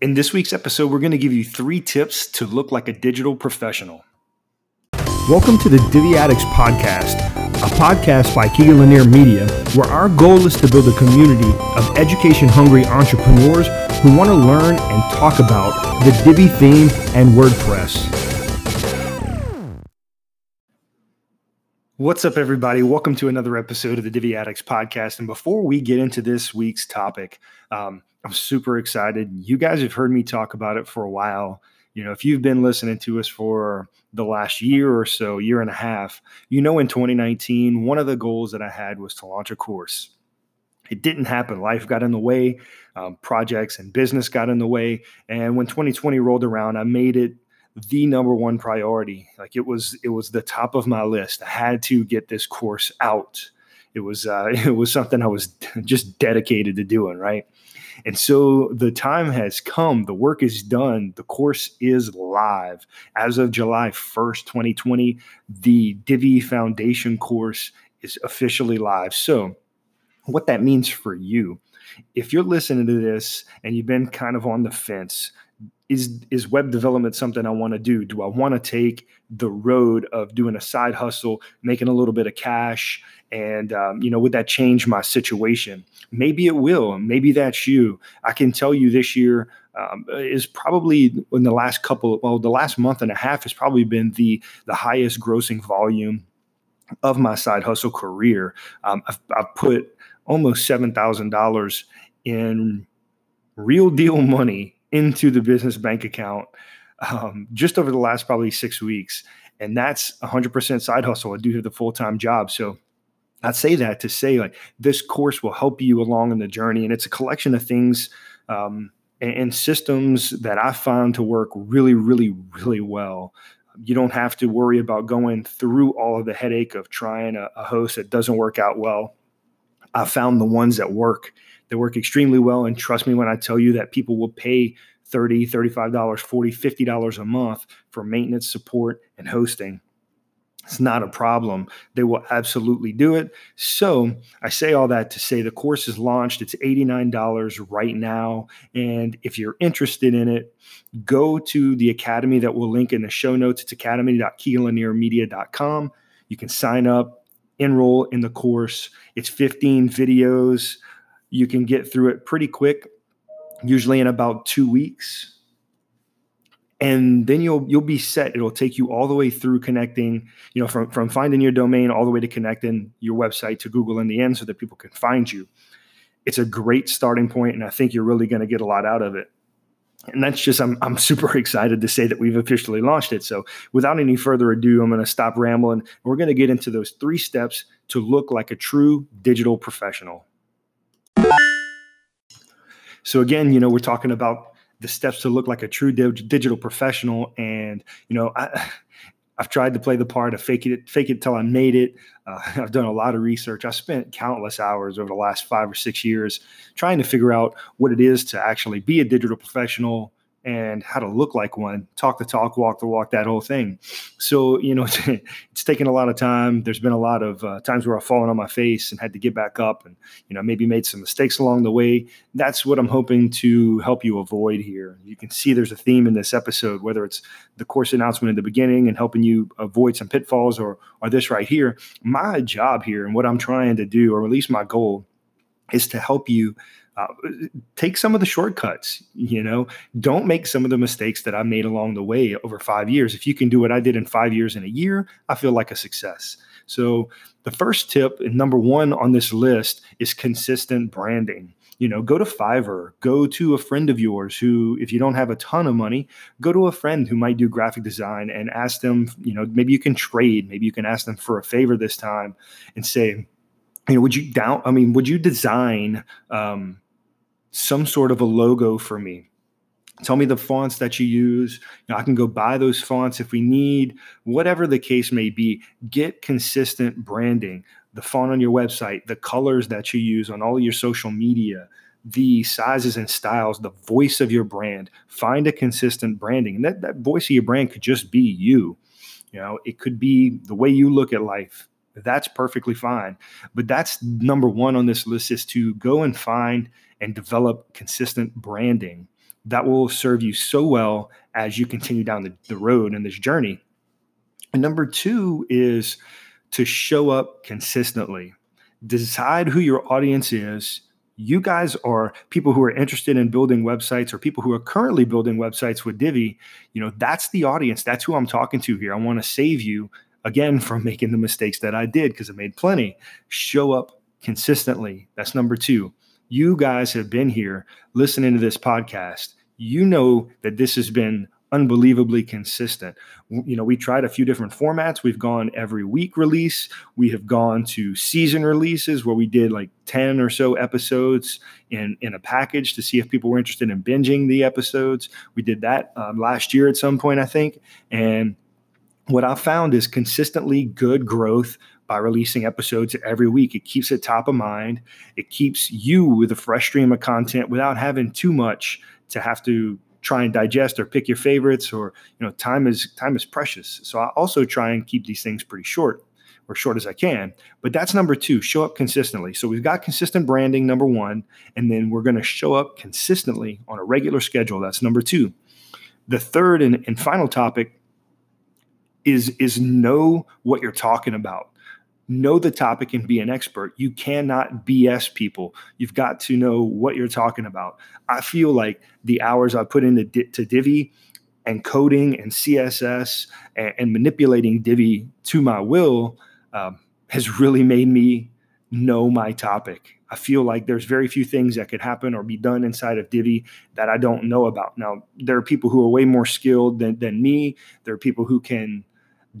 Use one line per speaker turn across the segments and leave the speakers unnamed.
In this week's episode, we're going to give you three tips to look like a digital professional. Welcome to the Divi Addicts Podcast, a podcast by Keegan Lanier Media, where our goal is to build a community of education hungry entrepreneurs who want to learn and talk about the Divi theme and WordPress. What's up, everybody? Welcome to another episode of the Divi Addicts Podcast. And before we get into this week's topic, um, I'm super excited. You guys have heard me talk about it for a while. You know, if you've been listening to us for the last year or so, year and a half, you know, in 2019, one of the goals that I had was to launch a course. It didn't happen. Life got in the way, um, projects and business got in the way. And when 2020 rolled around, I made it the number one priority. Like it was, it was the top of my list. I had to get this course out. It was, uh, it was something I was just dedicated to doing. Right. And so the time has come, the work is done, the course is live. As of July 1st, 2020, the Divi Foundation course is officially live. So, what that means for you, if you're listening to this and you've been kind of on the fence, is is web development something I want to do? Do I want to take the road of doing a side hustle, making a little bit of cash, and um, you know, would that change my situation? Maybe it will. Maybe that's you. I can tell you this year um, is probably in the last couple. Well, the last month and a half has probably been the the highest grossing volume of my side hustle career. Um, I've, I've put almost seven thousand dollars in real deal money into the business bank account um, just over the last probably six weeks. And that's 100% side hustle. I do have the full time job. So I say that to say, like, this course will help you along in the journey. And it's a collection of things um, and, and systems that I found to work really, really, really well. You don't have to worry about going through all of the headache of trying a, a host that doesn't work out well. I found the ones that work they work extremely well. And trust me when I tell you that people will pay $30, $35, $40, $50 a month for maintenance, support, and hosting. It's not a problem. They will absolutely do it. So I say all that to say the course is launched. It's $89 right now. And if you're interested in it, go to the academy that we'll link in the show notes. It's academy.keelaniermedia.com. You can sign up, enroll in the course. It's 15 videos you can get through it pretty quick, usually in about two weeks. And then you'll you'll be set. It'll take you all the way through connecting, you know, from, from finding your domain all the way to connecting your website to Google in the end so that people can find you. It's a great starting point, and I think you're really going to get a lot out of it and that's just I'm I'm super excited to say that we've officially launched it. So without any further ado, I'm going to stop rambling. We're going to get into those three steps to look like a true digital professional. So again, you know, we're talking about the steps to look like a true digital professional, and you know, I, I've tried to play the part of fake it, fake it till I made it. Uh, I've done a lot of research. I spent countless hours over the last five or six years trying to figure out what it is to actually be a digital professional, and how to look like one, talk the talk, walk the walk, that whole thing. So, you know, it's, it's taken a lot of time. There's been a lot of uh, times where I've fallen on my face and had to get back up and, you know, maybe made some mistakes along the way. That's what I'm hoping to help you avoid here. You can see there's a theme in this episode, whether it's the course announcement in the beginning and helping you avoid some pitfalls or, or this right here. My job here and what I'm trying to do, or at least my goal, is to help you uh, take some of the shortcuts you know? Don't make some of the mistakes that i made along the way over five years. If you can do what i did in five years in a year i feel like a success. So the first tip and number one on this list is consistent branding. You know go to fiverr go to a friend of yours who if you don't have a ton of money go to a friend who might do graphic design and ask them you know maybe you can trade maybe you can ask them for a favor this time and say you know, would you down? I mean, would you design um, some sort of a logo for me? Tell me the fonts that you use. You know, I can go buy those fonts if we need, whatever the case may be. Get consistent branding. The font on your website, the colors that you use on all your social media, the sizes and styles, the voice of your brand. Find a consistent branding. And that, that voice of your brand could just be you. You know, it could be the way you look at life that's perfectly fine. But that's number one on this list is to go and find and develop consistent branding. that will serve you so well as you continue down the, the road in this journey. And number two is to show up consistently. Decide who your audience is. You guys are people who are interested in building websites or people who are currently building websites with Divi. You know, that's the audience. That's who I'm talking to here. I want to save you again from making the mistakes that I did because I made plenty. Show up consistently. That's number two. You guys have been here listening to this podcast. You know that this has been unbelievably consistent. You know, we tried a few different formats. We've gone every week release. We have gone to season releases where we did like 10 or so episodes in, in a package to see if people were interested in binging the episodes. We did that um, last year at some point, I think. And what I've found is consistently good growth by releasing episodes every week. It keeps it top of mind. It keeps you with a fresh stream of content without having too much to have to try and digest or pick your favorites or you know time is time is precious. So I also try and keep these things pretty short or short as I can. But that's number 2, show up consistently. So we've got consistent branding number 1 and then we're going to show up consistently on a regular schedule. That's number 2. The third and, and final topic is is know what you're talking about know the topic and be an expert you cannot bs people you've got to know what you're talking about i feel like the hours i put into to divi and coding and css and, and manipulating divi to my will um, has really made me know my topic I feel like there's very few things that could happen or be done inside of Divi that I don't know about. Now, there are people who are way more skilled than, than me. There are people who can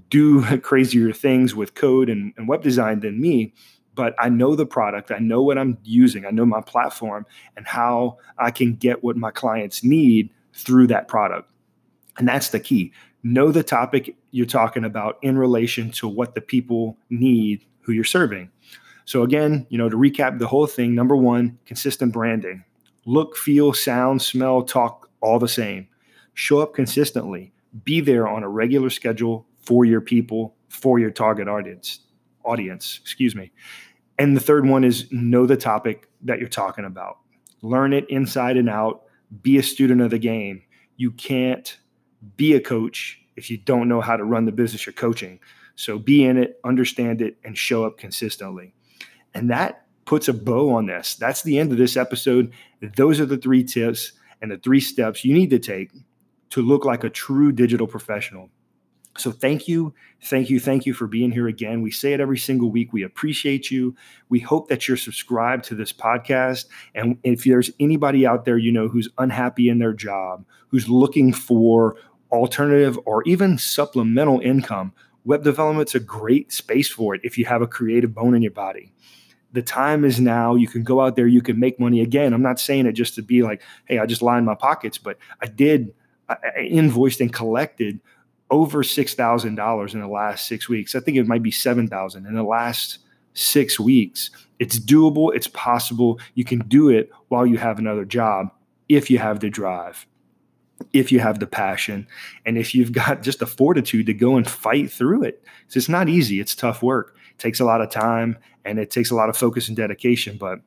do crazier things with code and, and web design than me but I know the product, I know what I'm using, I know my platform and how I can get what my clients need through that product. And that's the key. Know the topic you're talking about in relation to what the people need who you're serving. So again, you know, to recap the whole thing, number 1, consistent branding. Look, feel, sound, smell, talk all the same. Show up consistently. Be there on a regular schedule for your people, for your target audience. Audience, excuse me. And the third one is know the topic that you're talking about. Learn it inside and out. Be a student of the game. You can't be a coach if you don't know how to run the business you're coaching. So be in it, understand it, and show up consistently. And that puts a bow on this. That's the end of this episode. Those are the three tips and the three steps you need to take to look like a true digital professional. So thank you, thank you, thank you for being here again. We say it every single week. We appreciate you. We hope that you're subscribed to this podcast. And if there's anybody out there you know who's unhappy in their job, who's looking for alternative or even supplemental income, web development's a great space for it if you have a creative bone in your body. The time is now. You can go out there, you can make money again. I'm not saying it just to be like, hey, I just lined my pockets, but I did I invoiced and collected over $6,000 in the last six weeks. I think it might be 7,000 in the last six weeks. It's doable, it's possible. You can do it while you have another job if you have the drive, if you have the passion, and if you've got just the fortitude to go and fight through it. So it's not easy, it's tough work. It takes a lot of time and it takes a lot of focus and dedication, but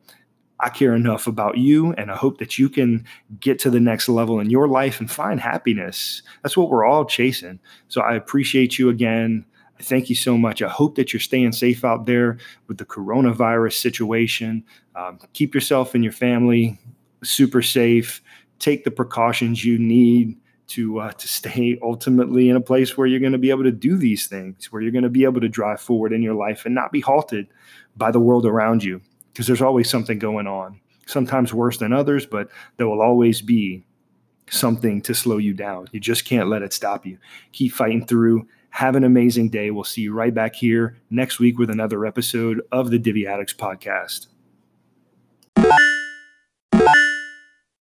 I care enough about you, and I hope that you can get to the next level in your life and find happiness. That's what we're all chasing. So I appreciate you again. Thank you so much. I hope that you're staying safe out there with the coronavirus situation. Um, keep yourself and your family super safe. Take the precautions you need to uh, to stay ultimately in a place where you're going to be able to do these things, where you're going to be able to drive forward in your life and not be halted by the world around you because there's always something going on, sometimes worse than others, but there will always be something to slow you down. You just can't let it stop you. Keep fighting through. Have an amazing day. We'll see you right back here next week with another episode of the Divi Addicts podcast.